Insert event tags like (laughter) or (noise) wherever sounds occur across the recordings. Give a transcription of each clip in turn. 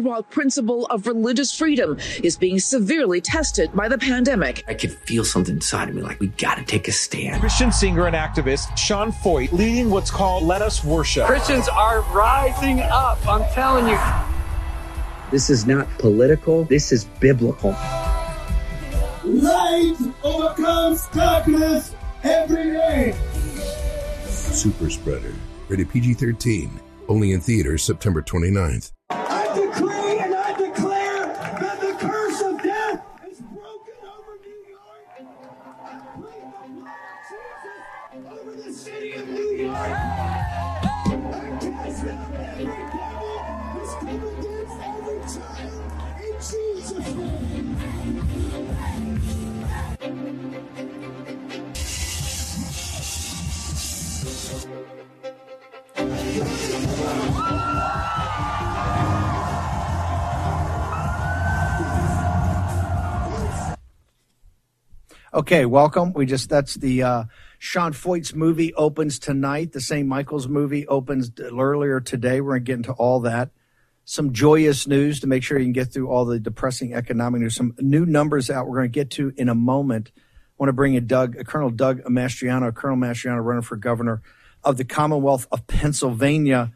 while principle of religious freedom is being severely tested by the pandemic. I could feel something inside of me like we got to take a stand. Christian singer and activist Sean Feucht leading what's called Let Us Worship. Christians are rising up, I'm telling you. This is not political, this is biblical. Light overcomes darkness every day. Super Spreader, rated PG 13, only in theaters September 29th. Okay, welcome. We just that's the uh, Sean Feucht's movie opens tonight. The St. Michael's movie opens earlier today. We're gonna get into all that. Some joyous news to make sure you can get through all the depressing economic news. Some new numbers out. We're gonna get to in a moment. I want to bring in Doug, Colonel Doug Mastriano, Colonel Mastriano, running for governor of the Commonwealth of Pennsylvania.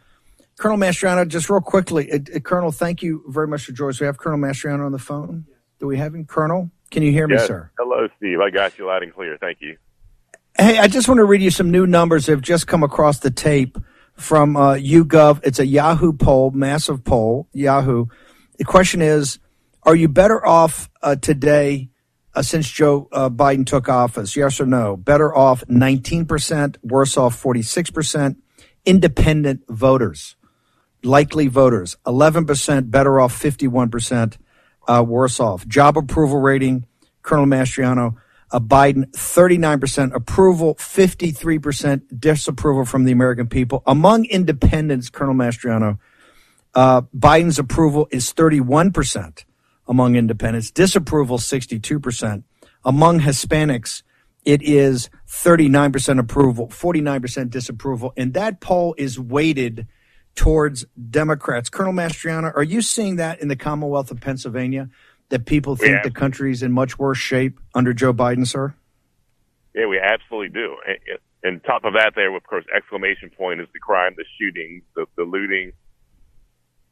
Colonel Mastriano, just real quickly, uh, uh, Colonel, thank you very much for joining us. We have Colonel Mastriano on the phone. Do we have him, Colonel? Can you hear me, Yes. sir? Hello, Steve. I got you loud and clear. Thank you. Hey, I just want to read you some new numbers that have just come across the tape from uh, YouGov. It's a Yahoo poll, massive poll, Yahoo. The question is, are you better off uh, today uh, since Joe uh, Biden took office? Yes or no? Better off 19%, worse off 46%. Independent voters, likely voters, 11% better off, 51% uh, worse off. Job approval rating, Colonel Mastriano, uh, Biden, 39% approval, 53% disapproval from the American people. Among independents, Colonel Mastriano, uh, Biden's approval is 31% among independents, disapproval 62%. Among Hispanics, it is 39% approval, 49% disapproval. And that poll is weighted towards Democrats. Colonel Mastriano, are you seeing that in the Commonwealth of Pennsylvania? That people think Yeah. the country's in much worse shape under Joe Biden, sir? Yeah, we absolutely do. And, and top of that, there, of course, exclamation point is the crime, the shooting, the, the looting,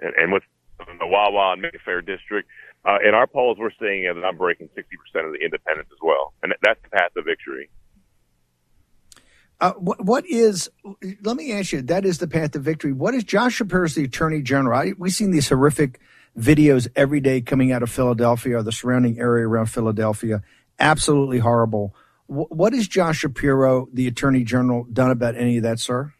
and, and with the Wawa and Mayfair district. Uh, in our polls, we're seeing that I'm breaking 60% of the independents as well. And that's the path to victory. Uh, what, what is, let me ask you, that is the path to victory. What is Josh Shapiro, the attorney general? I, we've seen these horrific videos every day coming out of Philadelphia or the surrounding area around Philadelphia. Absolutely horrible. Wh- what has Josh Shapiro, the attorney general, done about any of that, sir?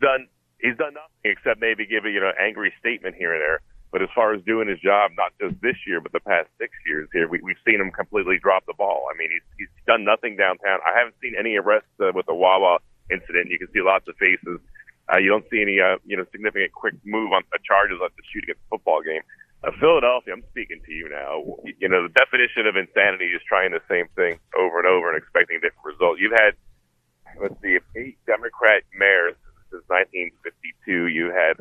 Done. He's done nothing except maybe give a you know angry statement here and there. But as far as doing his job, not just this year, but the past six years here, we, we've seen him completely drop the ball. I mean, he's he's done nothing downtown. I haven't seen any arrests uh, with the Wawa incident. You can see lots of faces. Uh, you don't see any uh, you know significant quick move on uh, charges like the shooting at the football game. Uh, Philadelphia, I'm speaking to you now. You know, the definition of insanity is trying the same thing over and over and expecting a different result. You've had let's see, eight Democrat mayors since 1952. You had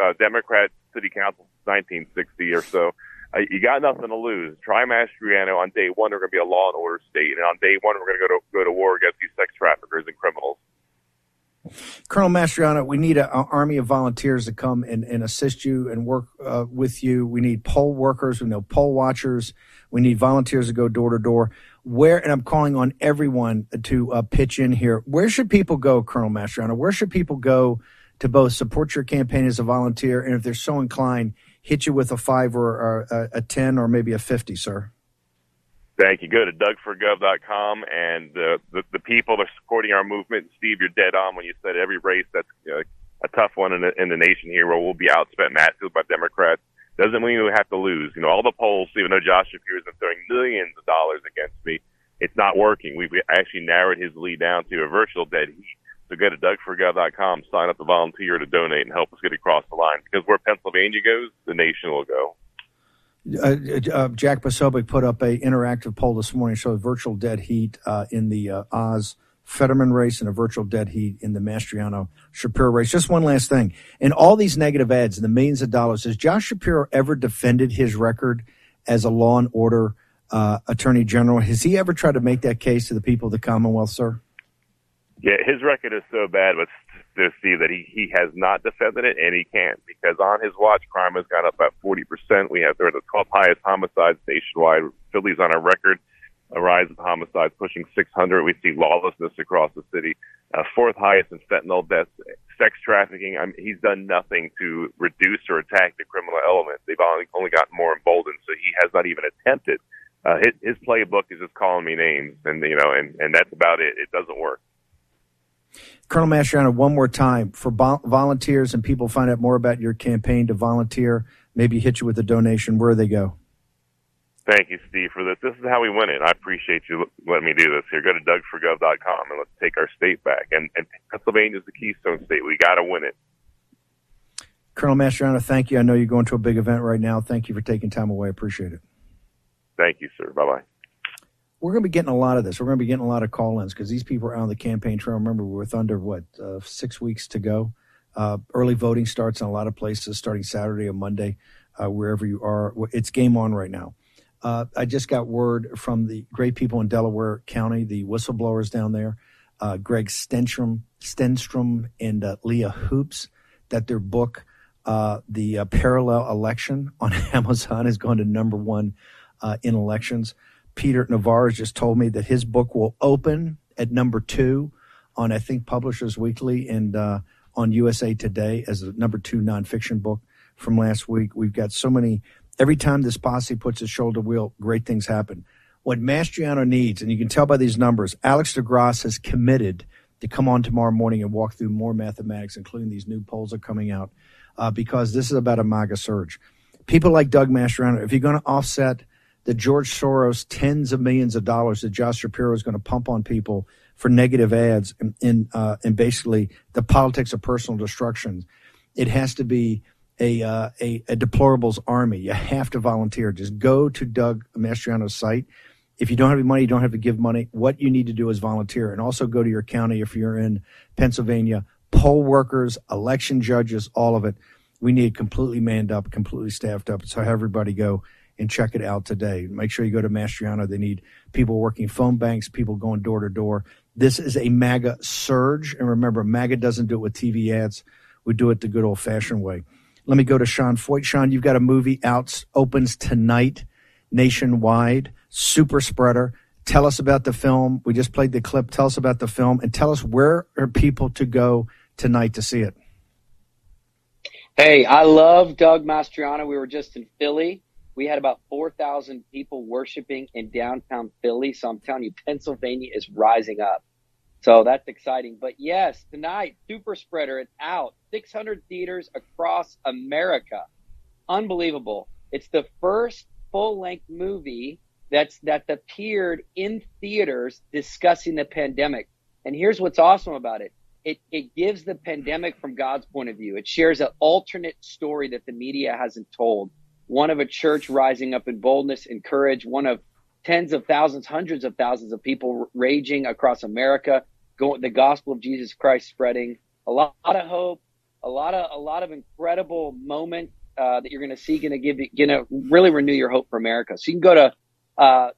uh, Democrat city council since 1960 or so. Uh, you got nothing to lose. Try Mastriano on day one. We're going to be a law and order state, and on day one, we're going to go to go to war against these sex traffickers and criminals. Colonel Mastriano, we need an army of volunteers to come and, and assist you and work uh, with you. We need poll workers, we know poll watchers. We need volunteers to go door to door. Where, and I'm calling on everyone to uh, pitch in here. Where should people go, Colonel Mastriano? Where should people go to both support your campaign as a volunteer and if they're so inclined, hit you with a five or, or a, a 10 or maybe a 50, sir? Thank you. Go to dougforgov.com and uh, the the people that are supporting our movement. Steve, you're dead on when you said every race that's uh, a tough one in the, in the nation here where we'll be outspent massively by Democrats. Doesn't mean we have to lose. You know, all the polls, even though Josh Shapiro has been throwing millions of dollars against me, it's not working. We've actually narrowed his lead down to a virtual dead heat. So go to dougforgov.com, sign up to volunteer to donate and help us get across the line. Because where Pennsylvania goes, the nation will go. Uh, uh, Jack Posobiec put up a interactive poll this morning showed virtual dead heat uh, in the uh, Oz Fetterman race and a virtual dead heat in the Mastriano Shapiro race. Just one last thing. In all these negative ads and the millions of dollars, has Josh Shapiro ever defended his record as a law and order uh, attorney general? Has he ever tried to make that case to the people of the Commonwealth, sir? Yeah, his record is so bad with see that he, he has not defended it and he can't because on his watch crime has gone up about 40%. We have they're the 12th highest homicides nationwide. Philly's on a record a rise of homicides pushing 600. We see lawlessness across the city, uh, fourth highest in fentanyl deaths, sex trafficking. I mean, he's done nothing to reduce or attack the criminal element. They've only, only gotten more emboldened. So he has not even attempted. Uh, his, his playbook is just calling me names, and you know, and and that's about it. It doesn't work. Colonel Mastriano, one more time for bo- volunteers and people find out more about your campaign to volunteer. Maybe hit you with a donation. Where do they go? Thank you, Steve, for this. This is how we win it. I appreciate you letting me do this here. Go to dougforgov.com and let's take our state back. And, and Pennsylvania is the keystone state. We got to win it. Colonel Mastriano, thank you. I know you're going to a big event right now. Thank you for taking time away. I appreciate it. Thank you, sir. Bye bye we're going to be getting a lot of this. We're going to be getting a lot of call-ins because these people are on the campaign trail. Remember, we're with under what uh, six weeks to go. Uh, early voting starts in a lot of places, starting Saturday or Monday, uh, wherever you are. It's game on right now. Uh, I just got word from the great people in Delaware County, the whistleblowers down there, uh, Greg Stenstrom, Stenstrom and uh, Leah Hoopes, that their book, "The Parallel Election" on (laughs) Amazon, has gone to number one in elections. Peter Navarro just told me that his book will open at number two on, I think, Publishers Weekly and uh, on USA Today as a number two nonfiction book from last week. We've got so many. Every time this posse puts its shoulder wheel, great things happen. What Mastriano needs, and you can tell by these numbers, Alex DeGrasse has committed to come on tomorrow morning and walk through more mathematics, including these new polls that are coming out, uh, because this is about a MAGA surge. People like Doug Mastriano, if you're going to offset – that George Soros tens of millions of dollars that Josh Shapiro is going to pump on people for negative ads and in, uh, in basically the politics of personal destruction. It has to be a, uh, a, a deplorables army. You have to volunteer. Just go to Doug Mastriano's site. If you don't have any money, you don't have to give money. What you need to do is volunteer, and also go to your county if you're in Pennsylvania. Poll workers, election judges, all of it. We need completely manned up, completely staffed up. So have everybody go and check it out today. Make sure you go to Mastriano. They need people working phone banks, people going door to door. This is a MAGA surge. And remember, MAGA doesn't do it with TV ads. We do it the good old fashioned way. Let me go to Sean Feucht. Sean, you've got a movie out, opens tonight nationwide, super spreader. Tell us about the film. We just played the clip. Tell us about the film and tell us where are people to go tonight to see it. Hey, I love Doug Mastriano. We were just in Philly we had about 4,000 people worshiping in downtown Philly. So I'm telling you, Pennsylvania is rising up. So that's exciting. But yes, tonight, Super Spreader, it's out. 600 theaters across America. Unbelievable. It's the first full length movie that's that appeared in theaters discussing the pandemic. And here's what's awesome about it. It, it gives the pandemic from God's point of view. It shares an alternate story that the media hasn't told one of a church rising up in boldness and courage, one of tens of thousands, hundreds of thousands of people raging across America, going the gospel of Jesus Christ spreading. A lot, a lot of hope, a lot of a lot of incredible moment uh, that you're going to see. Going to give you, going to really renew your hope for America. So you can go to uh,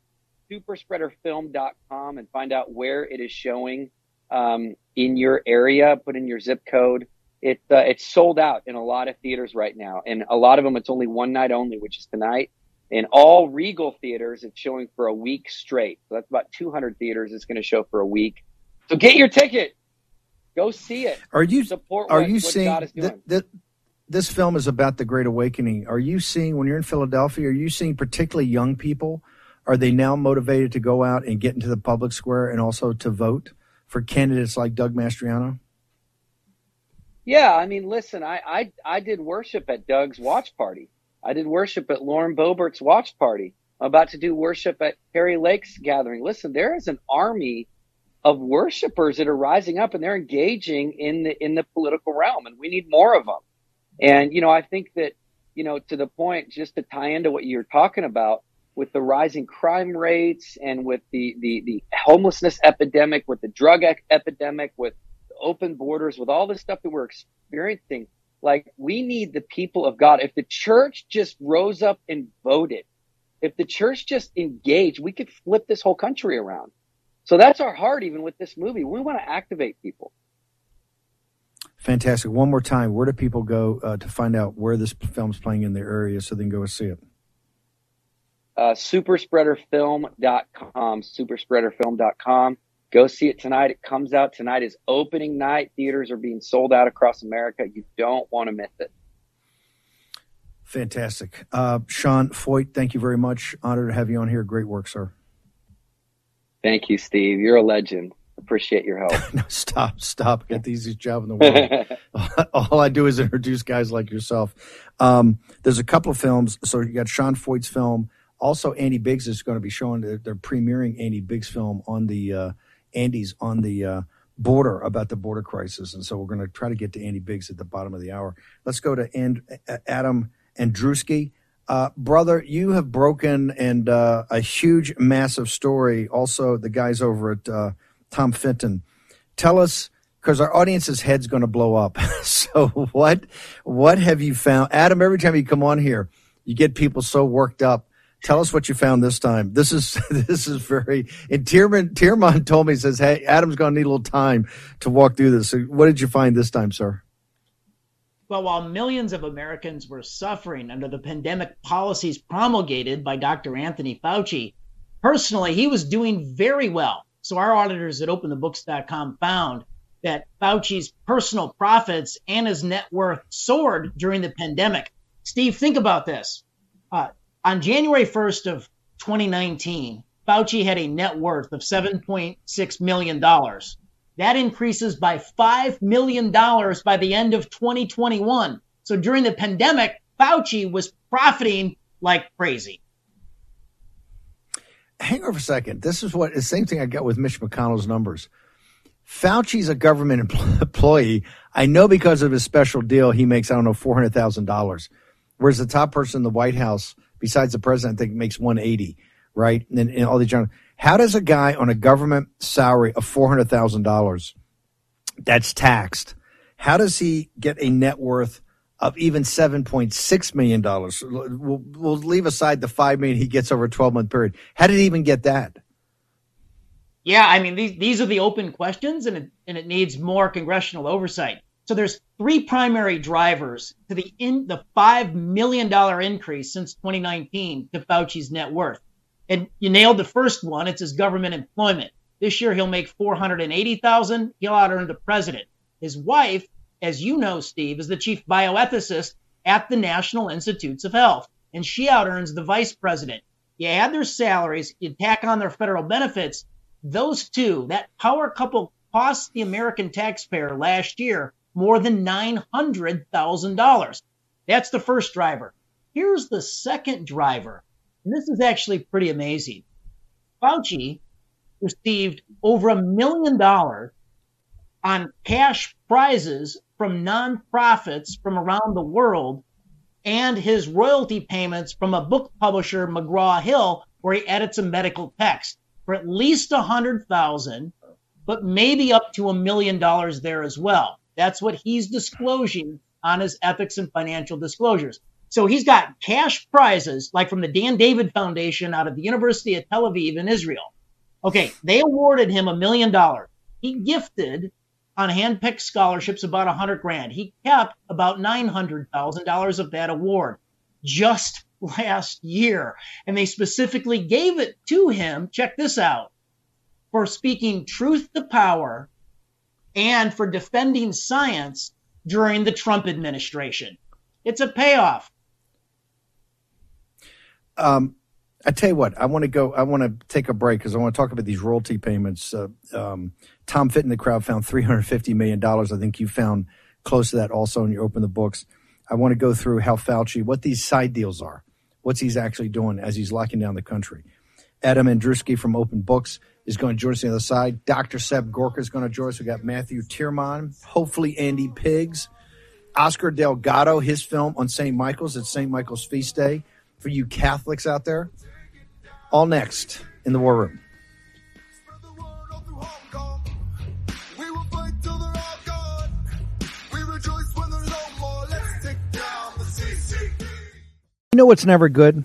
superspreaderfilm.com and find out where it is showing um, in your area. Put in your zip code it uh, it's sold out in a lot of theaters right now, and a lot of them it's only one night only, which is tonight. In all Regal theaters, it's showing for a week straight. So that's about 200 theaters. It's going to show for a week. So get your ticket. Go see it. Are you support? Are what, you what seeing th- th- this film is about the Great Awakening? Are you seeing when you're in Philadelphia? Are you seeing particularly young people? Are they now motivated to go out and get into the public square and also to vote for candidates like Doug Mastriano? Yeah, I mean, listen, I, I I did worship at Doug's watch party. I did worship at Lauren Boebert's watch party. I'm about to do worship at Kari Lake's gathering. Listen, there is an army of worshipers that are rising up and they're engaging in the in the political realm, and we need more of them. And you know, I think that you know, to the point, just to tie into what you're talking about, with the rising crime rates and with the, the, the homelessness epidemic, with the drug epidemic, with open borders, with all the stuff that we're experiencing, like we need the people of God. If the church just rose up and voted, if the church just engaged, we could flip this whole country around. So that's our heart, even with this movie. We want to activate people. Fantastic. One more time, where do people go uh, to find out where this film's playing in their area so they can go see it? Uh, superspreaderfilm.com, superspreaderfilm.com. Go see it tonight. It comes out tonight is opening night. Theaters are being sold out across America. You don't want to miss it. Fantastic. Uh, Sean Feucht, thank you very much. Honored to have you on here. Great work, sir. Thank you, Steve. You're a legend. Appreciate your help. (laughs) no, stop, stop. Get the easiest job in the world. (laughs) (laughs) All I do is introduce guys like yourself. Um, there's a couple of films. So you got Sean Feucht's film. Also, Andy Biggs is going to be showing. They're, they're premiering Andy Biggs' film on the uh, Andy's on the uh, border about the border crisis, and so we're going to try to get to Andy Biggs at the bottom of the hour. Let's go to and, Adam Andrzejewski. Uh, brother, you have broken and uh, a huge, massive story. Also, the guys over at uh, Tom Fitton, Tell us, because our audience's head's going to blow up. (laughs) so, what what have you found, Adam? Every time you come on here, you get people so worked up. Tell us what you found this time. This is (laughs) this is very. And Tyrmand Tyrmand told me says, "Hey, Adam's going to need a little time to walk through this." So what did you find this time, sir? Well, while millions of Americans were suffering under the pandemic policies promulgated by Dr. Anthony Fauci, personally, he was doing very well. So our auditors at openthebooks.com found that Fauci's personal profits and his net worth soared during the pandemic. Steve, think about this. Uh, on January 1st of 2019, Fauci had a net worth of $7.6 million. That increases by $5 million by the end of 2021. So during the pandemic, Fauci was profiting like crazy. Hang on for a second. This is what the same thing I got with Mitch McConnell's numbers. Fauci's a government employee. I know because of his special deal, he makes, I don't know, $400,000. Whereas the top person in the White House, besides the president, I think makes 180, right? And, and all the general. How does a guy on a government salary of $400,000 that's taxed, how does he get a net worth of even $7.6 million? We'll, we'll leave aside the 5 million he gets over a 12 month period. How did he even get that? Yeah, I mean, these, these are the open questions and it, and it needs more congressional oversight. So there's three primary drivers to the in the five million dollar increase since 2019 to Fauci's net worth. And you nailed the first one. It's his government employment. This year he'll make 480,000. He'll out earn the president. His wife, as you know, Steve, is the chief bioethicist at the National Institutes of Health, and she out earns the vice president. You add their salaries, you tack on their federal benefits. Those two, that power couple cost the American taxpayer last year more than $900,000. That's the first driver. Here's the second driver and this is actually pretty amazing. Fauci received over a million dollars on cash prizes from nonprofits from around the world and his royalty payments from a book publisher, McGraw Hill, where he edits a medical text for at least a hundred thousand, but maybe up to a million dollars there as well. That's what he's disclosing on his ethics and financial disclosures. So he's got cash prizes, like from the Dan David Foundation out of the University of Tel Aviv in Israel. Okay, they awarded him a million dollars. He gifted on handpicked scholarships about a hundred grand. He kept about nine hundred thousand dollars of that award just last year, and they specifically gave it to him. Check this out for speaking truth to power and for defending science during the Trump administration. It's a payoff. Um, I tell you what, I want to go. I want to take a break because I want to talk about these royalty payments. Uh, um, Tom Fitton the crowd found three hundred fifty million dollars. I think you found close to that also when you open the books. I want to go through how Fauci, what these side deals are, what's he's actually doing as he's locking down the country. Adam Andrzejewski from Open Books is going to join us on the other side. Dr. Seb Gorka is going to join us. We got Matthew Tyrmand, hopefully Andy Biggs, Oscar Delgado, his film on St. Michael's. It's St. Michael's feast day for you Catholics out there. All next in the War Room. You know what's never good?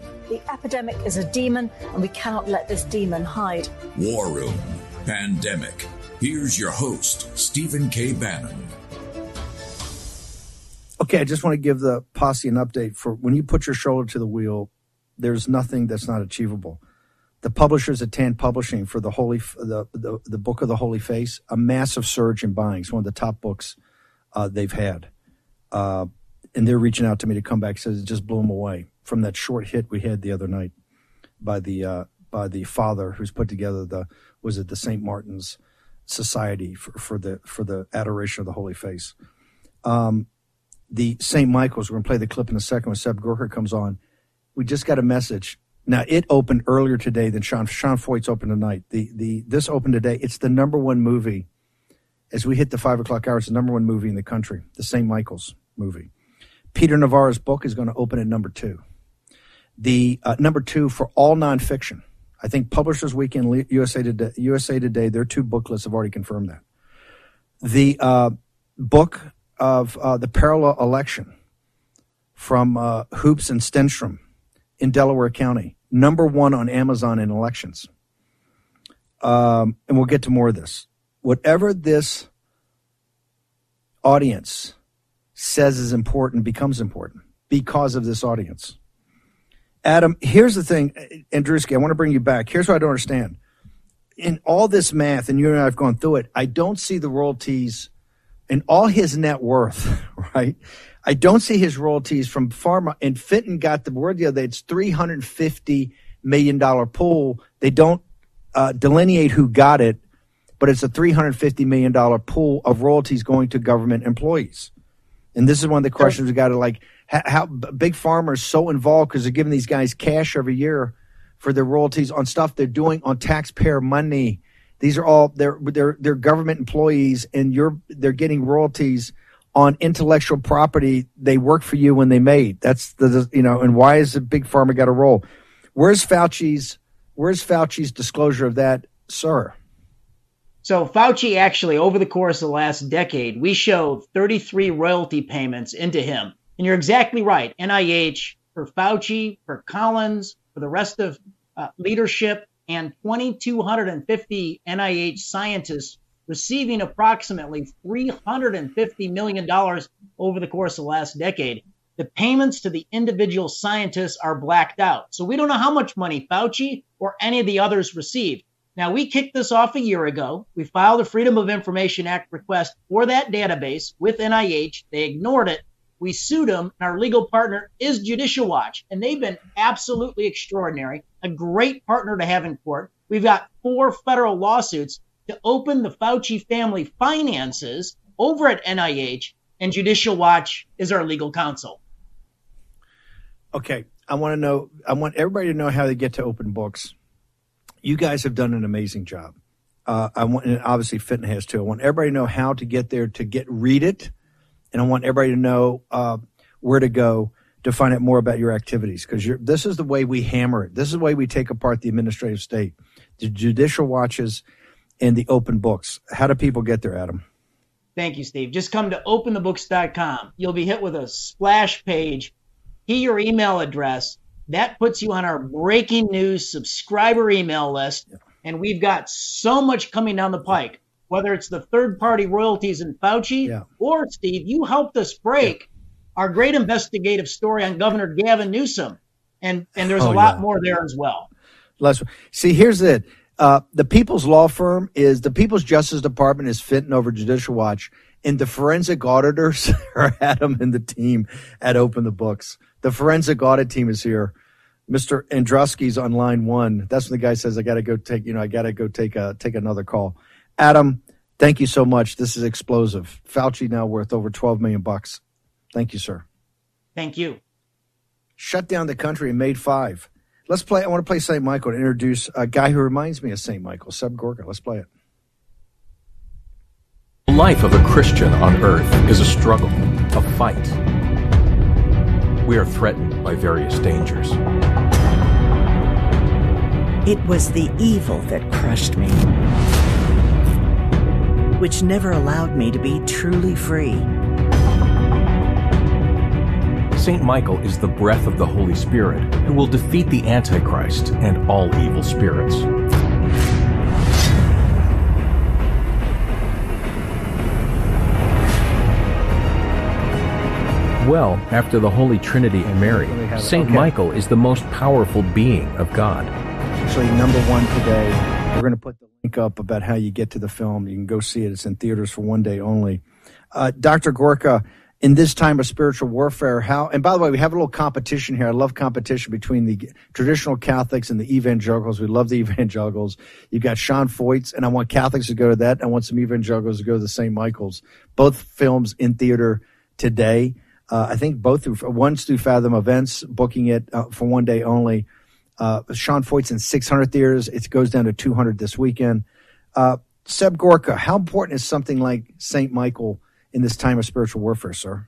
The epidemic is a demon, and we cannot let this demon hide. War Room Pandemic. Here's your host, Stephen K. Bannon. Okay, I just want to give the posse an update for when you put your shoulder to the wheel, there's nothing that's not achievable. The publishers at Tan Publishing for the Holy the, the the book of the Holy Face, a massive surge in buying. It's one of the top books uh, they've had, uh, and they're reaching out to me to come back. Says it just blew them away from that short hit we had the other night by the uh, by the father who's put together the was it the St. Martin's Society for, for the for the adoration of the Holy Face. Um, the St. Michael's. We're going to play the clip in a second when Seb Gorka comes on. We just got a message. Now it opened earlier today than Sean Sean Feucht's opened tonight. The the this opened today. It's the number one movie as we hit the five o'clock hour. It's the number one movie in the country. The St. Michael's movie. Peter Navarro's book is going to open at number two. The uh, number two for all nonfiction. I think Publishers Weekend, USA Today, USA Today, their two booklets have already confirmed that. The uh, book of uh, the parallel election from uh, Hoopes and Stenstrom in Delaware County, number one on Amazon in elections. Um, and we'll get to more of this. Whatever this audience says is important becomes important because of this audience. Adam, here's the thing, Andrzejewski, I want to bring you back. Here's what I don't understand. In all this math, and you and I have gone through it, I don't see the royalties in all his net worth, (laughs) right? I don't see his royalties from pharma. And Fitton got the word the other day. It's three hundred fifty million dollar pool. They don't uh, delineate who got it, but it's a three hundred fifty million dollar pool of royalties going to government employees. And this is one of the questions we got to like how, big pharma is so involved because they're giving these guys cash every year for their royalties on stuff they're doing on taxpayer money. These are all they're they're they're government employees, and you're they're getting royalties on intellectual property they work for you when they made. That's the you know. And why is the big pharma got a role? Where's Fauci's Where's Fauci's disclosure of that, sir? So Fauci actually, over the course of the last decade, we showed 33 royalty payments into him. And you're exactly right. NIH for Fauci, for Collins, for the rest of uh, leadership, and 2,250 NIH scientists receiving approximately $350 million over the course of the last decade. The payments to the individual scientists are blacked out. So we don't know how much money Fauci or any of the others received. Now, we kicked this off a year ago. We filed a Freedom of Information Act request for that database with NIH. They ignored it. We sued them, and our legal partner is Judicial Watch, and they've been absolutely extraordinary, a great partner to have in court. We've got four federal lawsuits to open the Fauci family finances over at NIH, and Judicial Watch is our legal counsel. Okay, I want to know. I want everybody to know how they get to open books. You guys have done an amazing job. Uh, I want, and obviously, Fitton has too. I want everybody to know how to get there to get read it, and I want everybody to know uh, where to go to find out more about your activities because this is the way we hammer it. This is the way we take apart the administrative state, the judicial watches, and the open books. How do people get there, Adam? Thank you, Steve. Just come to openthebooks.com. You'll be hit with a splash page. Key your email address. That puts you on our breaking news subscriber email list. And we've got so much coming down the pike, whether it's the third party royalties in Fauci Yeah. or, Steve, you helped us break our great investigative story on Governor Gavin Newsom. And, and there's Oh, a lot yeah. more there as well. Less. See, here's it. Uh, the People's Law Firm is the People's Justice Department is Fitton over Judicial Watch, and the forensic auditors (laughs) are Adam and the team at Open the Books. The forensic audit team is here. Mr. Andrzejewski's on line one. That's when the guy says, "I got to go take, you know, I got to go take a take another call." Adam, thank you so much. This is explosive. Fauci now worth over twelve million bucks. Thank you, sir. Thank you. Shut down the country and made five. Let's play. I want to play St. Michael to introduce a guy who reminds me of St. Michael, Seb Gorka. Let's play it. The life of a Christian on earth is a struggle, a fight. We are threatened by various dangers. It was the evil that crushed me, which never allowed me to be truly free. St. Michael is the breath of the Holy Spirit who will defeat the Antichrist and all evil spirits. Well, after the Holy Trinity and Mary. St. Okay. Michael is the most powerful being of God. Actually, number one today. We're going to put the link up about how you get to the film. You can go see it. It's in theaters for one day only. Uh, Dr. Gorka, in this time of spiritual warfare, how, and by the way, we have a little competition here. I love competition between the traditional Catholics and the evangelicals. We love the (laughs) evangelicals. You've got Sean Feucht's, and I want Catholics to go to that. I want some evangelicals to go to the St. Michael's. Both films in theater today. Uh, I think both through, one's through Fathom Events, booking it uh, for one day only. Uh, Sean Feucht's in 600 theaters. It goes down to 200 this weekend. Uh, Seb Gorka, how important is something like St. Michael in this time of spiritual warfare, sir?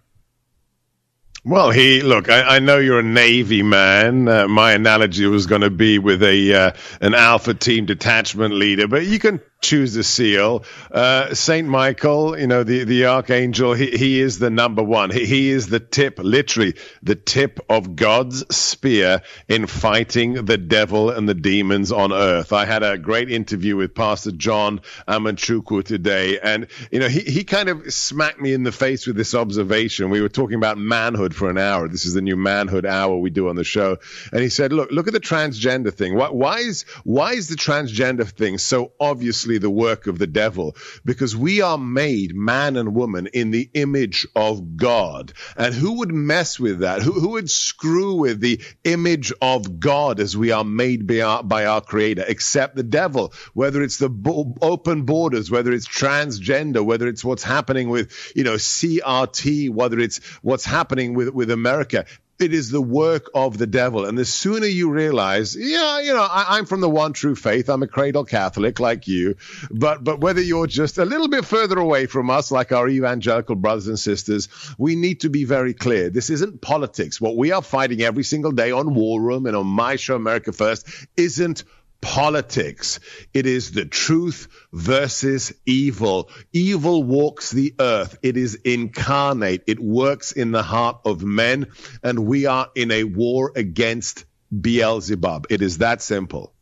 Well, he look. I, I know you're a Navy man. Uh, my analogy was going to be with a uh, an Alpha Team detachment leader, but you can choose a SEAL. Uh, Saint Michael, you know the the archangel. He he is the number one. He he is the tip, literally the tip of God's spear in fighting the devil and the demons on earth. I had a great interview with Pastor John Amanchukwu today, and you know he he kind of smacked me in the face with this observation. We were talking about manhood for an hour. This is the new manhood hour we do on the show, and he said, "Look, look at the transgender thing. Why, why is why is the transgender thing so obviously the work of the devil? Because we are made man and woman in the image of God, and who would mess with that? Who who would screw with the image of God as we are made by our, by our Creator, except the devil? Whether it's the bo- open borders, whether it's transgender, whether it's what's happening with you know CRT, whether it's what's happening with with America. It is the work of the devil. And the sooner you realize, yeah, you know, I, I'm from the one true faith. I'm a cradle Catholic like you. But but whether you're just a little bit further away from us, like our evangelical brothers and sisters, we need to be very clear. This isn't politics. What we are fighting every single day on War Room and on my show, America First, isn't politics. It is the truth versus evil. Evil walks the earth. It is incarnate. It works in the heart of men. And we are in a war against Beelzebub. It is that simple.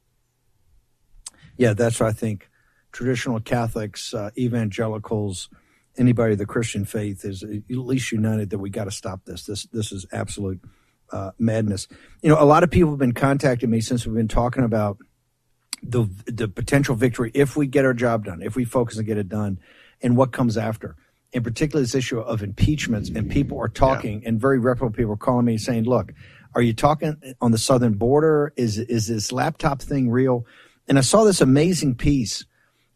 Yeah, that's what I think. Traditional Catholics, uh, evangelicals, anybody of the Christian faith is at least united that we got to stop this. This this is absolute uh, madness. You know, a lot of people have been contacting me since we've been talking about the the potential victory if we get our job done, if we focus and get it done, and what comes after. In particular, this issue of impeachments, and people are talking, and very reputable people are calling me saying, "Look, are you talking on the southern border? Is is this laptop thing real?" And I saw this amazing piece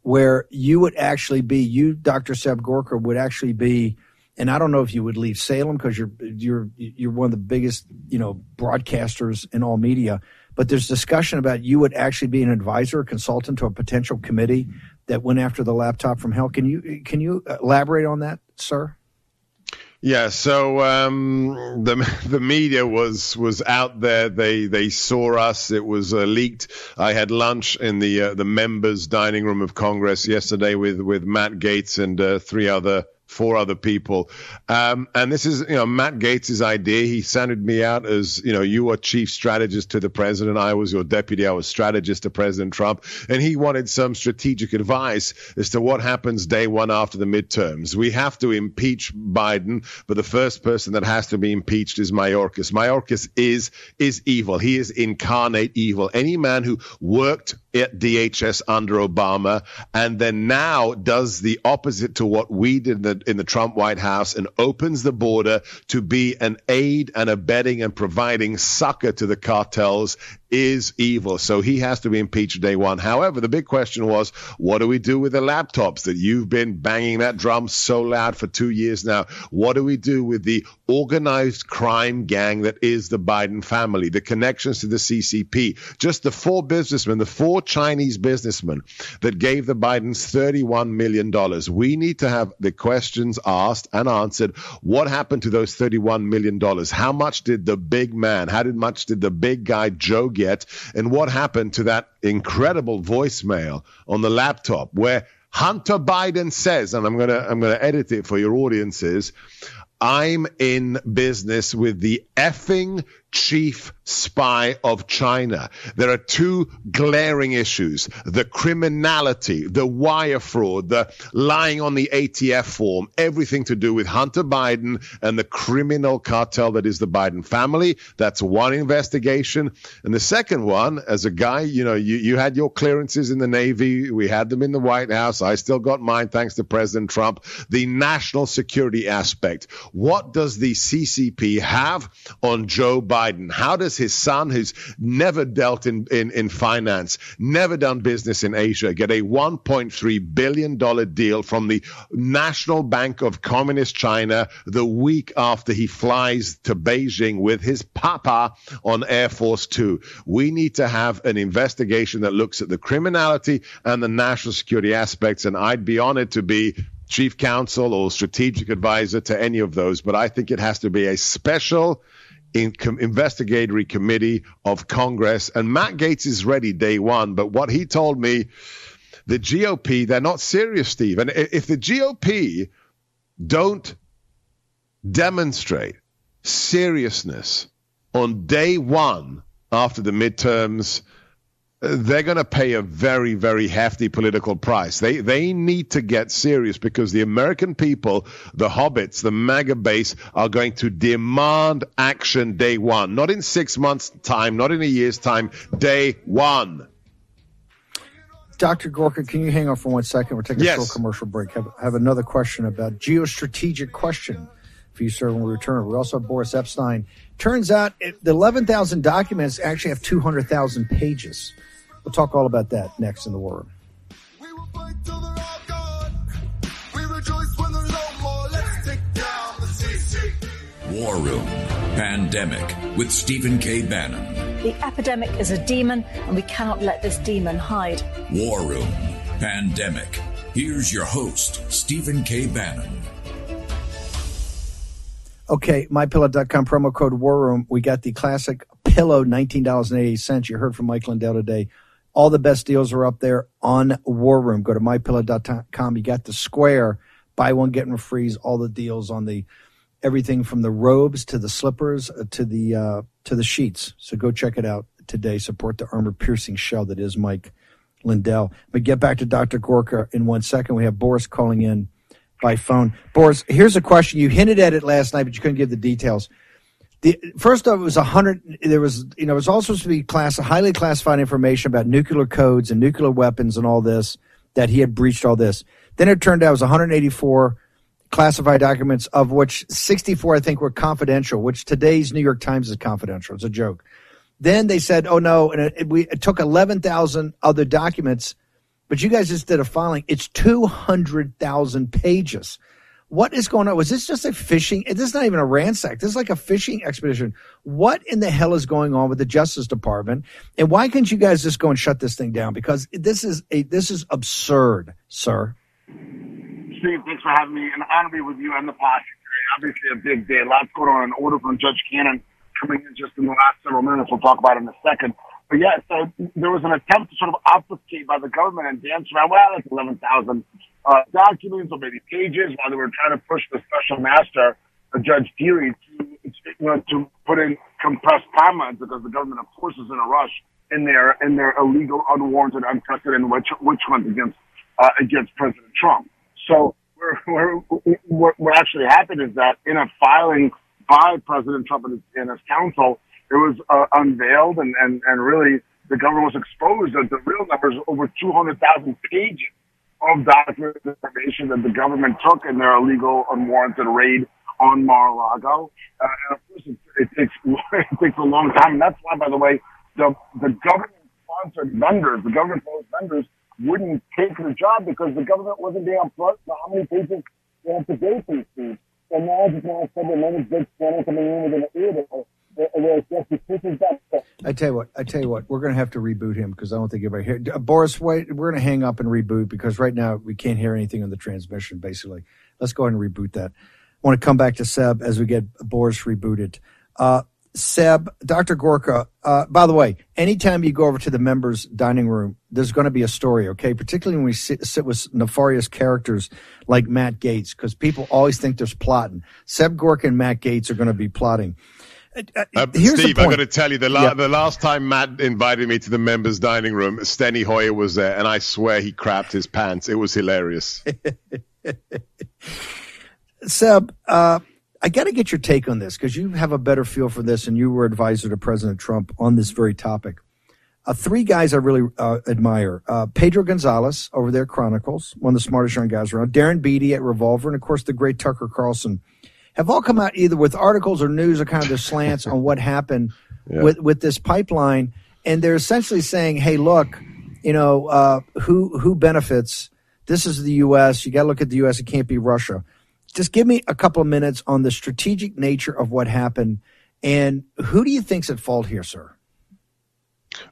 where you would actually be, you, Dr. Seb Gorka, would actually be, and I don't know if you would leave Salem because you're you're you're one of the biggest you know broadcasters in all media, but there's discussion about you would actually be an advisor, a consultant to a potential committee that went after the laptop from hell. Can you can you elaborate on that, sir? Yeah, so um, the the media was was out there. They they saw us. It was uh, leaked. I had lunch in the uh, the members' dining room of Congress yesterday with with Matt Gaetz and uh, three other four other people. Um, and this is, you know, Matt Gaetz' idea. He sounded me out as, you know, you are chief strategist to the president. I was your deputy. I was strategist to President Trump. And he wanted some strategic advice as to what happens day one after the midterms. We have to impeach Biden, but the first person that has to be impeached is Mayorkas. Mayorkas is, is evil. He is incarnate evil. Any man who worked at DHS under Obama and then now does the opposite to what we did in in the Trump White House and opens the border to be an aid and abetting and providing succor to the cartels is evil. So he has to be impeached day one. However, the big question was, what do we do with the laptops that you've been banging that drum so loud for two years now? What do we do with the organized crime gang that is the Biden family, the connections to the CCP, just the four businessmen, the four Chinese businessmen that gave the Bidens $31 million? We need to have the questions asked and answered. What happened to those $31 million? How much did the big man, how did much did the big guy Joe get? And what happened to that incredible voicemail on the laptop where Hunter Biden says, and I'm gonna I'm gonna edit it for your audiences, I'm in business with the effing chief spy of China. There are two glaring issues the criminality, the wire fraud, the lying on the ATF form, everything to do with Hunter Biden and the criminal cartel that is the Biden family. That's one investigation. And the second one, as a guy, you know, you, you had your clearances in the Navy, we had them in the White House. I still got mine thanks to President Trump. The national security aspect. What does the CCP have on Joe Biden? How does his son, who's never dealt in, in, in finance, never done business in Asia, get a $1.3 billion deal from the National Bank of Communist China the week after he flies to Beijing with his papa on Air Force Two? We need to have an investigation that looks at the criminality and the national security aspects, and I'd be honored to be chief counsel or strategic advisor to any of those, but I think it has to be a special in com- investigatory committee of Congress. And Matt Gaetz is ready day one. But what he told me, the GOP, they're not serious, Steve. And if the GOP don't demonstrate seriousness on day one after the midterms, they're going to pay a very, very hefty political price. They they need to get serious because the American people, the hobbits, the MAGA base, are going to demand action day one, not in six months' time, not in a year's time, day one. Dr. Gorka, can you hang on for one second? We're taking Yes. a short commercial break. Have, have another question about geostrategic question for you, sir, when we return. We also have Boris Epshteyn. Turns out it, the 11,000 documents actually have 200,000 pages. We'll talk all about that next in the War Room. War Room Pandemic with Stephen K. Bannon. The epidemic is a demon, and we cannot let this demon hide. War Room Pandemic. Here's your host, Stephen K. Bannon. Okay, mypillow.com promo code War Room. We got the classic pillow, $19.80. You heard from Mike Lindell today. All the best deals are up there on War Room. Go to mypillow.com. You got the square, buy one, get one free. All the deals on the everything from the robes to the slippers uh, to the uh, to the sheets. So go check it out today. Support the armor piercing shell that is Mike Lindell. But get back to Dr. Gorka in one second. We have Boris calling in by phone. Boris, here's a question. You hinted at it last night, but you couldn't give the details. The, first off, it was a hundred. There was, you know, it was all supposed to be class, highly classified information about nuclear codes and nuclear weapons and all this. That he had breached all this. Then it turned out it was 184 classified documents, of which 64 I think were confidential. Which today's New York Times is confidential. It's a joke. Then they said, "Oh no!" And it, we it took 11,000 other documents, but you guys just did a filing. It's 200,000 pages. What is going on? Was this just a fishing? This is not even a ransack. This is like a fishing expedition. What in the hell is going on with the Justice Department? And why can't you guys just go and shut this thing down? Because this is a this is absurd, sir. Steve, thanks for having me. An honor to be with you and the posse today. Obviously, a big day. Lots going on. An order from Judge Cannon coming in just in the last several minutes. We'll talk about it in a second. But yeah, so there was an attempt to sort of obfuscate by the government and dance around, well, it's 11,000 uh, documents or maybe pages while they were trying to push the special master, uh, Judge Dearie, to, you know, to put in compressed timelines because the government, of course, is in a rush in their, in their illegal, unwarranted, unprecedented witch, witch hunt against, uh, against President Trump. So we're, we're, what, what actually happened is that in a filing by President Trump and his, and his counsel, it was uh, unveiled and, and, and really the government was exposed that the real numbers over 200,000 pages of document information that the government took in their illegal, unwarranted raid on Mar-a-Lago. Uh, and of course, it, it takes (laughs) it takes a long time. And that's why, by the way, the the government-sponsored vendors, the government-sponsored vendors, wouldn't take the job because the government wasn't being upfront about how many pages they have to go through. Steve. And now, just now, that another big scandal coming in with an order. I tell you what. I tell you what. We're going to have to reboot him because I don't think anybody here. Boris, wait. We're going to hang up and reboot because right now we can't hear anything on the transmission. Basically, let's go ahead and reboot that. I want to come back to Seb as we get Boris rebooted. Uh, Seb, Dr. Gorka. Uh, by the way, anytime you go over to the members' dining room, there's going to be a story. Okay, particularly when we sit, sit with nefarious characters like Matt Gaetz, because people always think there's plotting. Seb Gorka and Matt Gaetz are going to be plotting. Uh, uh Steve, I got to tell you, the, la- yeah. the last time Matt invited me to the members' dining room, Steny Hoyer was there, and I swear he crapped his pants. It was hilarious. (laughs) Seb, uh, I got to get your take on this because you have a better feel for this, and you were advisor to President Trump on this very topic. Uh, three guys I really uh, admire: uh, Pedro Gonzalez over there, Chronicles, one of the smartest young guys around. Darren Beattie at Revolver, and of course the great Tucker Carlson have all come out either with articles or news or kind of the slants on what happened (laughs) yeah. with with this pipeline, and they're essentially saying, "Hey, look, you know, uh, who who benefits? This is the U.S. You got to look at the U.S. It can't be Russia." Just give me a couple of minutes on the strategic nature of what happened, and who do you think's at fault here, sir?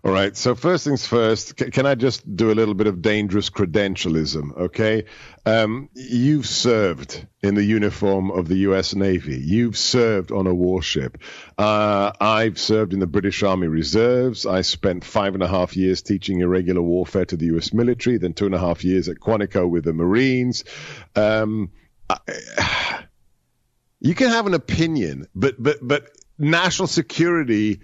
All right. So first things first, can I just do a little bit of dangerous credentialism? Okay. Um, you've served in the uniform of the U.S. Navy. You've served on a warship. Uh, I've served in the British Army Reserves. I spent five and a half years teaching irregular warfare to the U.S. military, then two and a half years at Quantico with the Marines. Um, I, (sighs) you can have an opinion, but but but national security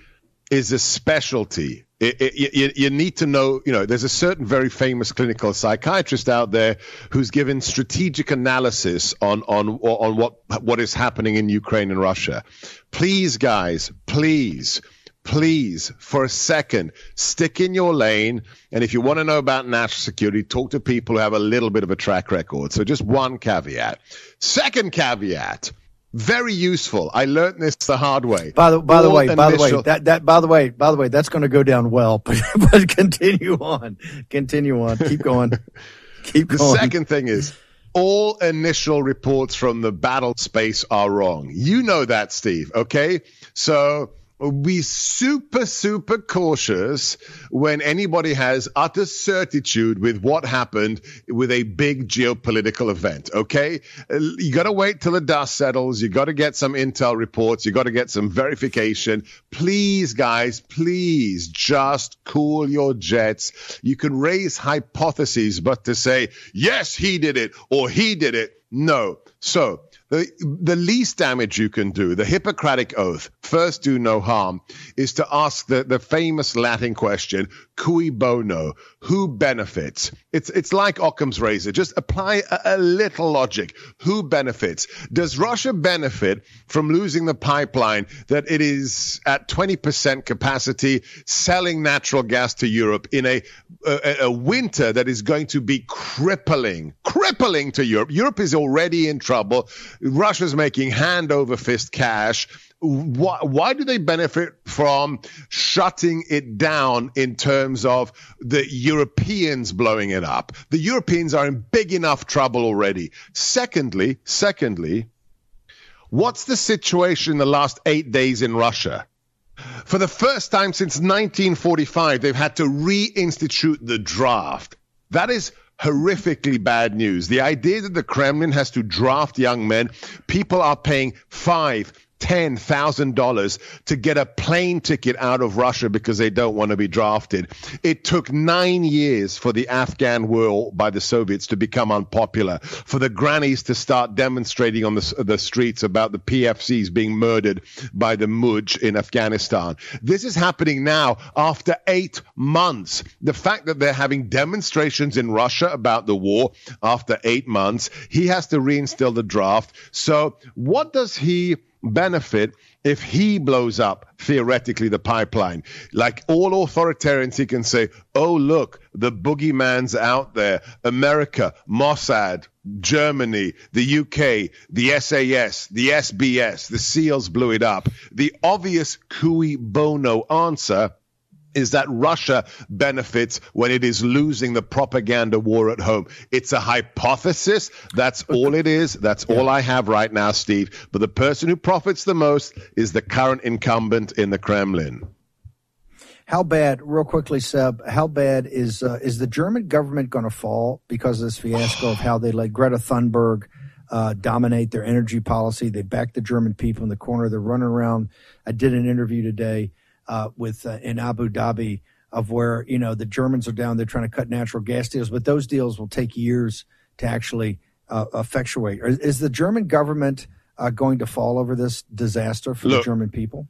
is a specialty it, it, you, you, need to know, you know, there's a certain very famous clinical psychiatrist out there who's given strategic analysis on, on, on what, what is happening in Ukraine and Russia. Please, guys, please, please, for a second, stick in your lane. And if you want to know about national security, talk to people who have a little bit of a track record. So just one caveat. Second caveat very useful. I learned this the hard way. By the by the way, by the way, that that by the way, by the way, that's going to go down well. (laughs) But but continue on, continue on, keep going, (laughs) keep going. The second thing is all initial reports from the battle space are wrong. You know that, Steve. Okay, so be super, super cautious when anybody has utter certitude with what happened with a big geopolitical event. Okay. You got to wait till the dust settles. You got to get some intel reports. You got to get some verification. Please, guys, please just cool your jets. You can raise hypotheses, but to say, yes, he did it or he did it. No. So the, the least damage you can do, the Hippocratic Oath, first do no harm, is to ask the, the famous Latin question, cui bono, who benefits? It's, it's like Occam's razor. Just apply a, a little logic. Who benefits? Does Russia benefit from losing the pipeline that it is at 20% capacity selling natural gas to Europe in a, a, a winter that is going to be crippling, crippling to Europe? Europe is already in trouble. Russia's making hand over fist cash. Why, why do they benefit from shutting it down in terms of the Europeans blowing it up? The Europeans are in big enough trouble already. Secondly, secondly, what's the situation in the last eight days in Russia? For the first time since 1945, they've had to reinstitute the draft. That is horrifically bad news. The idea that the Kremlin has to draft young men, people are paying five, ten thousand dollars to get a plane ticket out of Russia because they don't want to be drafted. It took nine years for the Afghan war by the Soviets to become unpopular, for the grannies to start demonstrating on the, the streets about the PFCs being murdered by the Mujahideen in Afghanistan. This is happening now after eight months. The fact that they're having demonstrations in Russia about the war after eight months, he has to reinstill the draft. So what does he benefit if he blows up theoretically the pipeline. Like all authoritarians, he can say, oh, look, the boogeyman's out there. America, Mossad, Germany, the UK, the SAS, the SBS, the SEALs blew it up. The obvious cui bono answer is that Russia benefits when it is losing the propaganda war at home. It's a hypothesis. That's all it is. That's yeah. all I have right now, Steve. But the person who profits the most is the current incumbent in the Kremlin. How bad, real quickly, Seb? How bad is uh, is the German government going to fall because of this fiasco of how they let Greta Thunberg uh, dominate their energy policy? They backed the German people in the corner. They're running around. I did an interview today uh, with uh, in Abu Dhabi of where you know the Germans are down. They're trying to cut natural gas deals, but those deals will take years to actually uh, effectuate. Is the German government uh, going to fall over this disaster for Look, the German people?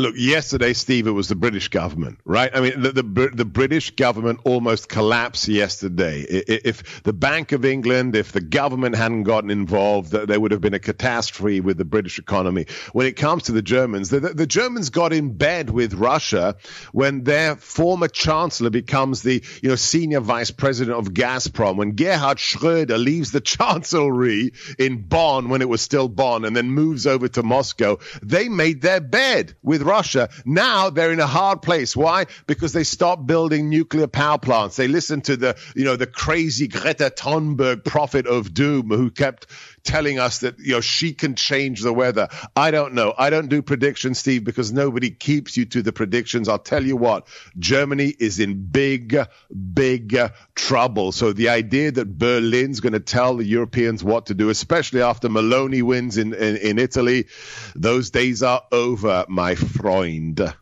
Look, yesterday, Steve, it was the British government, right? I mean, the, the, the British government almost collapsed yesterday. If the Bank of England, if the government hadn't gotten involved, there would have been a catastrophe with the British economy. When it comes to the Germans, the, the Germans got in bed with Russia when their former chancellor becomes the you know senior vice president of Gazprom. When Gerhard Schröder leaves the (laughs) chancellery in Bonn when it was still Bonn and then moves over to Moscow, they made their bed with Russia. Now they're in a hard place. Why? Because they stopped building nuclear power plants. They listened to the, you know, the crazy Greta Thunberg prophet of doom who kept telling us that you know she can change the weather. I don't know. I don't do predictions, Steve, because nobody keeps you to the predictions. I'll tell you what, Germany is in big, big trouble. So the idea that Berlin's going to tell the Europeans what to do, especially after Meloni wins in, in, in Italy, those days are over, my friend.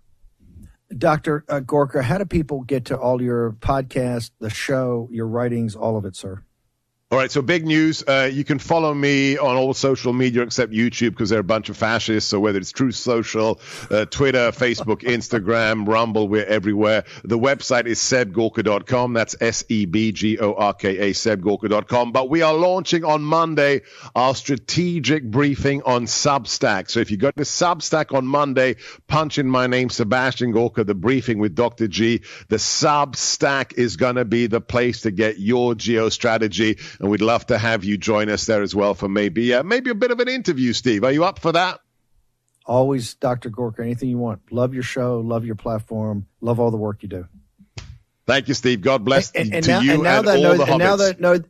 Dr. Uh, Gorka, how do people get to all your podcasts, the show, your writings, all of it, sir? All right, so big news. Uh, you can follow me on all social media except YouTube because they're a bunch of fascists. So whether it's Truth Social, uh, Twitter, Facebook, (laughs) Instagram, Rumble, we're everywhere. The website is sebgorka.com. That's S E B G O R K A, sebgorka.com. But we are launching on Monday our strategic briefing on Substack. So if you go to Substack on Monday, punch in my name, Sebastian Gorka, the briefing with Dr. G. The Substack is going to be the place to get your geo strategy and we'd love to have you join us there as well for maybe uh, maybe a bit of an interview. Steve, are you up for that? Always, Dr. Gorka. Anything you want. Love your show. Love your platform. Love all the work you do. Thank you, Steve. God bless and, and to now, you and, now and that all know, the and now that know,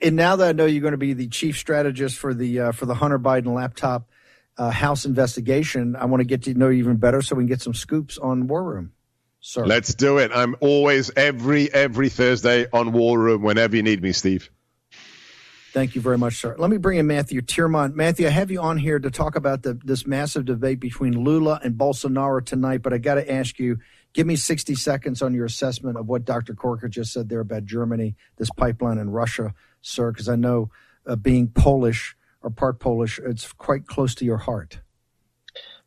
and now that I know you're going to be the chief strategist for the uh, for the Hunter Biden laptop uh, House investigation, I want to get to know you even better so we can get some scoops on War Room. Sir. Let's do it. I'm always every every Thursday on War Room whenever you need me, Steve. Thank you very much, sir. Let me bring in Matthew Tyrmand. Matthew, I have you on here to talk about the, this massive debate between Lula and Bolsonaro tonight, but I got to ask you, give me 60 seconds on your assessment of what Dr. Gorka just said there about Germany, this pipeline and Russia, sir, because I know uh, being Polish or part Polish, it's quite close to your heart.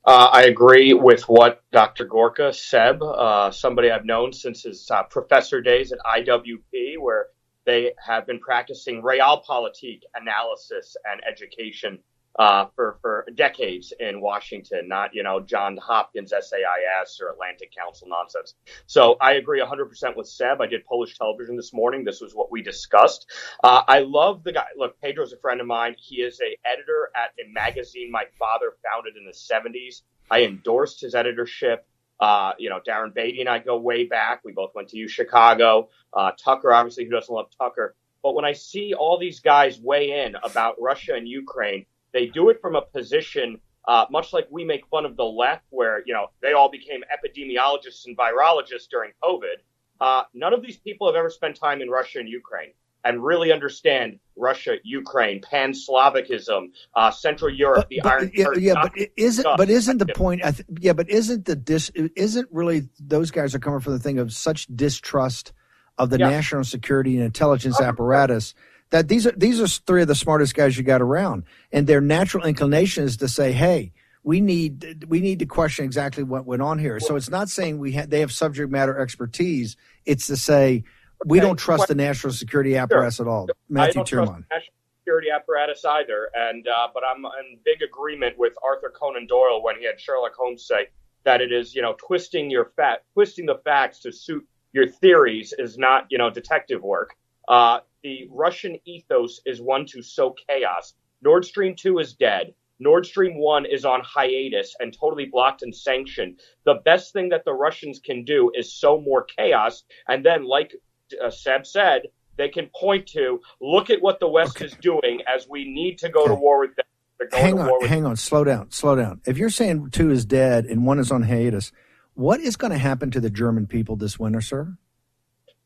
Uh, I agree with what Dr. Gorka, Seb, uh, somebody I've known since his uh, professor days at IWP, where they have been practicing realpolitik analysis and education uh, for for decades in Washington, not you know John Hopkins SAIS or Atlantic Council nonsense. So I agree 100% with Seb. I did Polish television this morning. This was what we discussed. Uh, I love the guy. Look, Pedro's a friend of mine. He is a editor at a magazine my father founded in the 70s. I endorsed his editorship. Uh, you know, Darren Beattie and I go way back. We both went to U Chicago. Uh, Tucker, obviously, who doesn't love Tucker? But when I see all these guys weigh in about Russia and Ukraine, they do it from a position, uh, much like we make fun of the left, where you know they all became epidemiologists and virologists during COVID. Uh, none of these people have ever spent time in Russia and Ukraine and really understand Russia, Ukraine, Pan Slavicism, uh, Central Europe, but, the but, Iron yeah, Curtain. yeah, but it isn't. stuff. But isn't the point? I th- yeah, but isn't the dis? Isn't really those guys are coming from the thing of such distrust of the Yeah. national security and intelligence apparatus that these are these are three of the smartest guys you got around, and their natural inclination is to say, "Hey." We need we need to question exactly what went on here. So it's not saying we ha- they have subject matter expertise. It's to say we Okay, don't trust the national security apparatus at all. I Matthew don't trust the national security apparatus either, and uh, but I'm in big agreement with Arthur Conan Doyle when he had Sherlock Holmes say that it is you know twisting your fat twisting the facts to suit your theories is not you know detective work. Uh, the Russian ethos is one to sow chaos. Nord Stream two is dead. Nord Stream 1 is on hiatus and totally blocked and sanctioned. The best thing that the Russians can do is sow more chaos. And then, like uh, Seb said, they can point to look at what the West is doing as we need to go to war with them. Going hang to on, war with hang on, slow down, slow down. If you're saying two is dead and one is on hiatus, what is going to happen to the German people this winter, sir?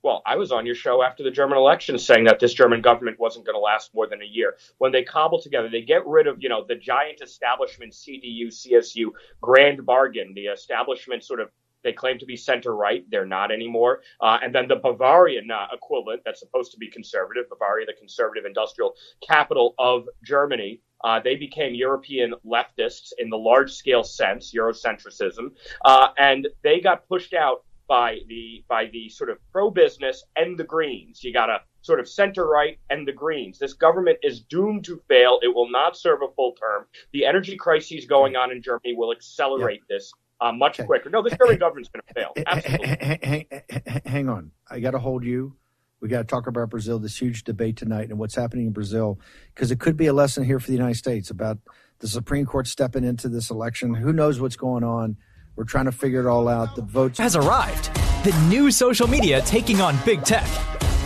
Well, I was on your show after the German election saying that this German government wasn't going to last more than a year. When they cobble together, they get rid of, you know, the giant establishment CDU, CSU grand bargain, the establishment sort of they claim to be center right. They're not anymore. Uh, and then the Bavarian uh, equivalent that's supposed to be conservative, Bavaria, the conservative industrial capital of Germany. Uh, they became European leftists in the large scale sense, Eurocentricism. uh, and they got pushed out by the by the sort of pro business and the Greens. You got a sort of center right and the Greens. This government is doomed to fail. It will not serve a full term. The energy crises going on in Germany will accelerate this uh, much quicker. No, this German government's going to fail. Absolutely. hang, hang, hang- hang on. I got to hold you. We got to talk about Brazil, this huge debate tonight, and what's happening in Brazil, because it could be a lesson here for the United States about the Supreme Court stepping into this election. Who knows what's going on? We're trying to figure it all out. The vote has arrived. The new social media taking on big tech,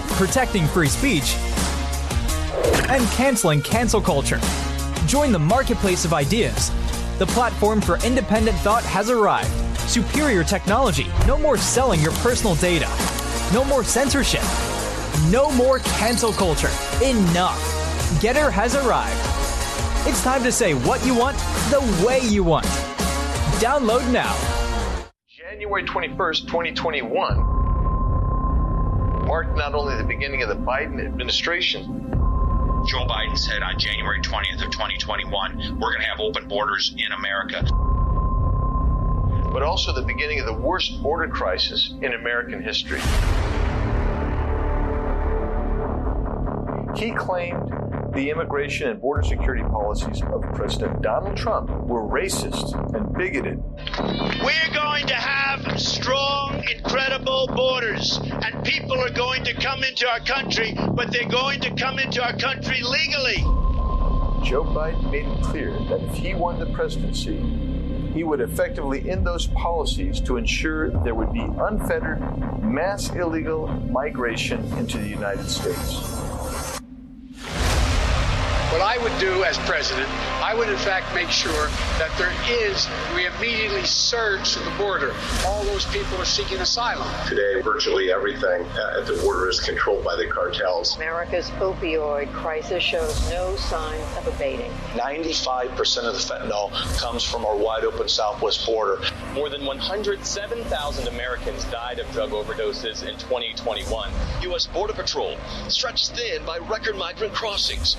protecting free speech, and canceling cancel culture. Join the marketplace of ideas. The platform for independent thought has arrived. Superior technology. No more selling your personal data. No more censorship. No more cancel culture. Enough. Gettr has arrived. It's time to say what you want the way you want. Download now. January 21st, 2021 marked not only the beginning of the Biden administration, Joe Biden said on January 20th of 2021, we're going to have open borders in America. but also the beginning of the worst border crisis in American history. He claimed the immigration and border security policies of President Donald Trump were racist and bigoted. We're going to have strong, incredible borders, and people are going to come into our country, but they're going to come into our country legally. Joe Biden made it clear that if he won the presidency, he would effectively end those policies to ensure there would be unfettered mass illegal migration into the United States. What I would do as president, I would in fact make sure that there is, we immediately surge to the border. All those people are seeking asylum. Today, virtually everything uh, at the border is controlled by the cartels. America's opioid crisis shows no signs of abating. 95% of the fentanyl comes from our wide open southwest border. More than 107,000 Americans died of drug overdoses in 2021. U.S. Border Patrol stretched thin by record migrant crossings.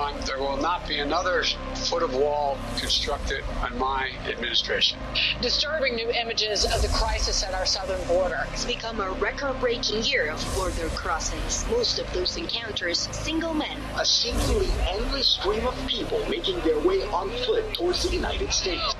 No, on, there will not be another foot of wall constructed on my administration. Disturbing new images of the crisis at our southern border. It's become a record breaking year of border crossings. Most of those encounters, single men. A seemingly endless stream of people making their way on foot towards the United States.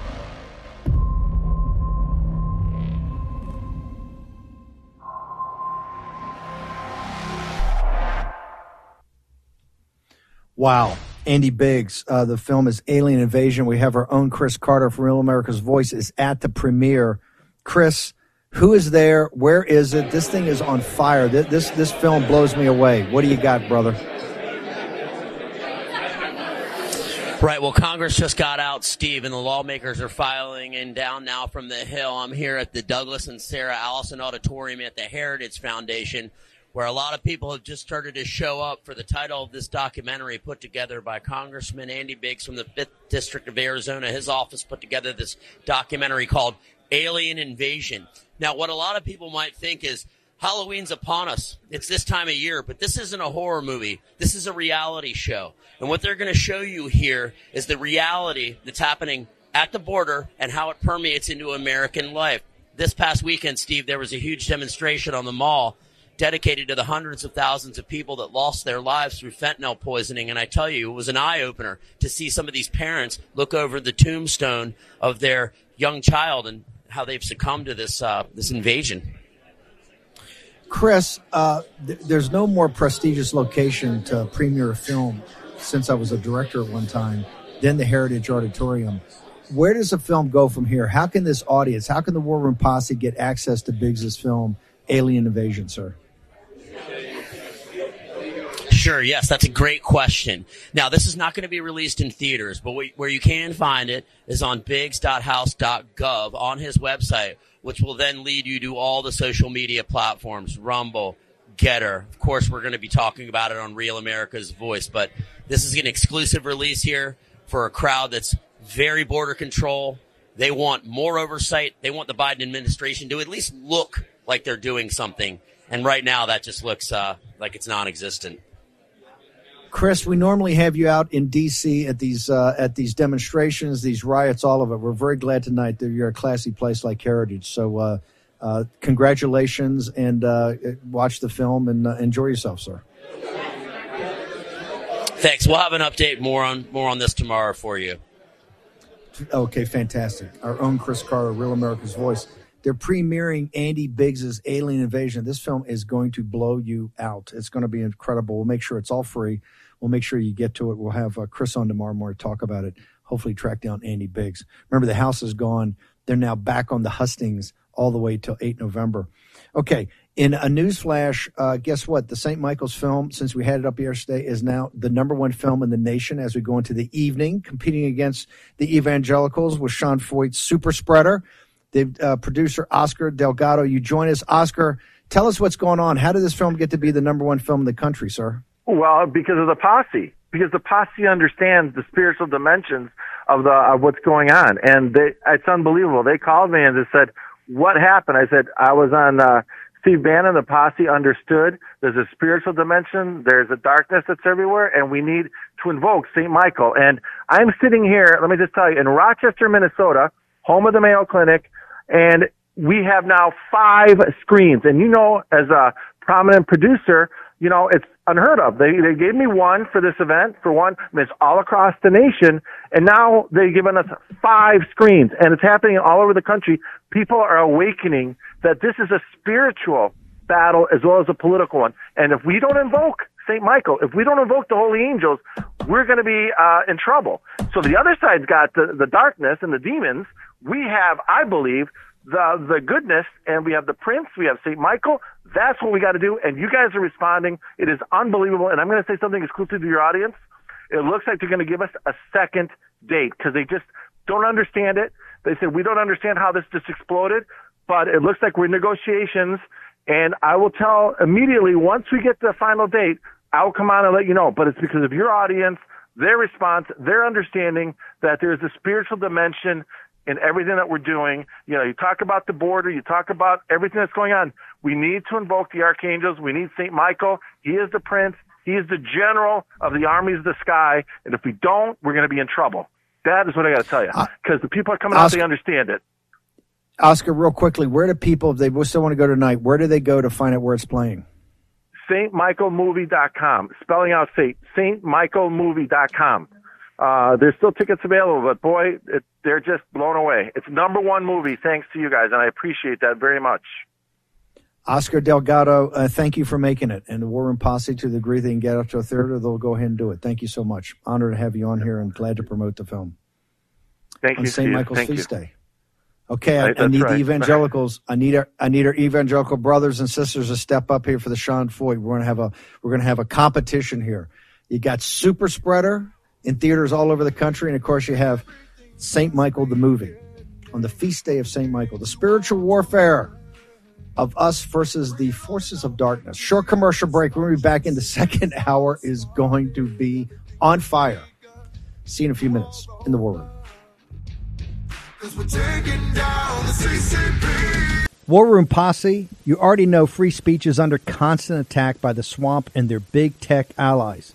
Wow. Andy Biggs. Uh, the film is Alien Invasion. We have our own Chris Carter from Real America's Voice is at the premiere. Chris, who is there? Where is it? This thing is on fire. This this, this film blows me away. What do you got, brother? Right. Well, Congress just got out, Steve, and the lawmakers are filing in down now from the Hill. I'm here at the Douglas and Sarah Allison Auditorium at the Heritage Foundation where a lot of people have just started to show up for the title of this documentary put together by Congressman Andy Biggs from the 5th District of Arizona. His office put together this documentary called Alien Invasion. Now, what a lot of people might think is Halloween's upon us. It's this time of year, but this isn't a horror movie. This is a reality show. And what they're going to show you here is the reality that's happening at the border and how it permeates into American life. This past weekend, Steve, there was a huge demonstration on the mall dedicated to the hundreds of thousands of people that lost their lives through fentanyl poisoning. And I tell you, it was an eye opener to see some of these parents look over the tombstone of their young child and how they've succumbed to this uh, this invasion. Chris, uh, th- there's no more prestigious location to premiere a film since I was a director at one time than the Heritage Auditorium. Where does the film go from here? How can this audience, how can the War Room Posse get access to Biggs's film, Alien Invasion, sir? Sure, yes, that's a great question. Now, this is not going to be released in theaters, but we, where you can find it is on biggs.house.gov on his website, which will then lead you to all the social media platforms, Rumble, Gettr. Of course, we're going to be talking about it on Real America's Voice, but this is an exclusive release here for a crowd that's very border control. They want more oversight. They want the Biden administration to at least look like they're doing something. And right now, that just looks uh, like it's non-existent. Chris, we normally have you out in D.C. at these uh, at these demonstrations, these riots, all of it. We're very glad tonight that you're a classy place like Heritage. So, uh, uh, congratulations, and uh, watch the film and uh, enjoy yourself, sir. Thanks. We'll have an update more on more on this tomorrow for you. Okay, fantastic. Our own Chris Carter, Real America's Voice. They're premiering Andy Biggs's Alien Invasion. This film is going to blow you out. It's going to be incredible. We'll make sure it's all free. We'll make sure you get to it. We'll have uh, Chris on tomorrow morning to talk about it. Hopefully, track down Andy Biggs. Remember, the house is gone. They're now back on the hustings all the way till 8 November. Okay, in a news flash, uh, guess what? The St. Michael's film, since we had it up yesterday, is now the number one film in the nation as we go into the evening, competing against the Evangelicals with Sean Feucht's Super Spreader. The uh, producer, Oscar Delgado, you join us. Oscar, tell us what's going on. How did this film get to be the number one film in the country, sir? Well, because of the posse. Because the posse understands the spiritual dimensions of the of what's going on, and they, it's unbelievable. They called me and they said, "What happened?" I said, "I was on." Uh, Steve Bannon, the posse understood there's a spiritual dimension, there's a darkness that's everywhere, and we need to invoke St. Michael. And I'm sitting here, let me just tell you, in Rochester, Minnesota, home of the Mayo Clinic, and we have now five screens. And you know, as a prominent producer, you know, it's unheard of. They they gave me one for this event, for one, I mean, it's all across the nation, and now they've given us five screens, and it's happening all over the country. People are awakening that this is a spiritual battle as well as a political one. And if we don't invoke St. Michael, if we don't invoke the holy angels, we're going to be uh, in trouble. So the other side's got the, the darkness and the demons. We have, I believe, the the goodness, and we have the prince. We have St. Michael. That's what we got to do. And you guys are responding. It is unbelievable. And I'm going to say something exclusive to your audience. It looks like they're going to give us a second date because they just don't understand it. They said we don't understand how this just exploded but it looks like we're in negotiations. And I will tell immediately once we get the final date, I'll come on and let you know. But it's because of your audience, their response, their understanding that there's a spiritual dimension in everything that we're doing. You know, you talk about the border, you talk about everything that's going on. We need to invoke the archangels. We need St. Michael. He is the prince. He is the general of the armies of the sky, and if we don't, we're going to be in trouble. That is what I got to tell you, uh, because the people are coming out, they understand it. Oscar, real quickly, where do people, if they still want to go tonight, where do they go to find out where it's playing? StMichaelMovie.com, spelling out Saint, StMichaelMovie.com. Uh, there's still tickets available, but boy, it, they're just blown away. It's number one movie, thanks to you guys, and I appreciate that very much. Oscar Delgado, uh, thank you for making it. And the War Room Posse, to the degree they can get up to a theater, they'll go ahead and do it. Thank you so much. Honored to have you on here and glad to promote the film. Thank on you, St. Michael's Thank Feast you. Day. Okay, I, Right, I need right. the (laughs) evangelicals. I need our I need our evangelical brothers and sisters to step up here for the Sean Feucht. We're gonna have a we're gonna have a competition here. You got Super Spreader in theaters all over the country, and of course you have Saint Michael the movie on the feast day of Saint Michael, the spiritual warfare of us versus the forces of darkness. Short commercial break. We're gonna be back in the (laughs) second hour. Is going to be on fire. See you in a few minutes in the war room. War Room Posse, you already know free speech is under constant attack by the swamp and their big tech allies.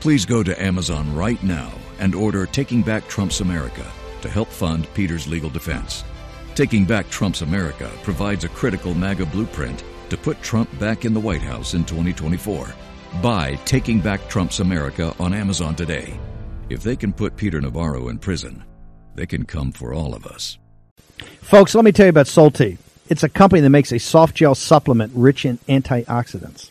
Please go to Amazon right now and order Taking Back Trump's America to help fund Peter's legal defense. Taking Back Trump's America provides a critical MAGA blueprint to put Trump back in the White House in 2024. Buy Taking Back Trump's America on Amazon today. If they can put Peter Navarro in prison, they can come for all of us. Folks, let me tell you about Solti. It's a company that makes a soft gel supplement rich in antioxidants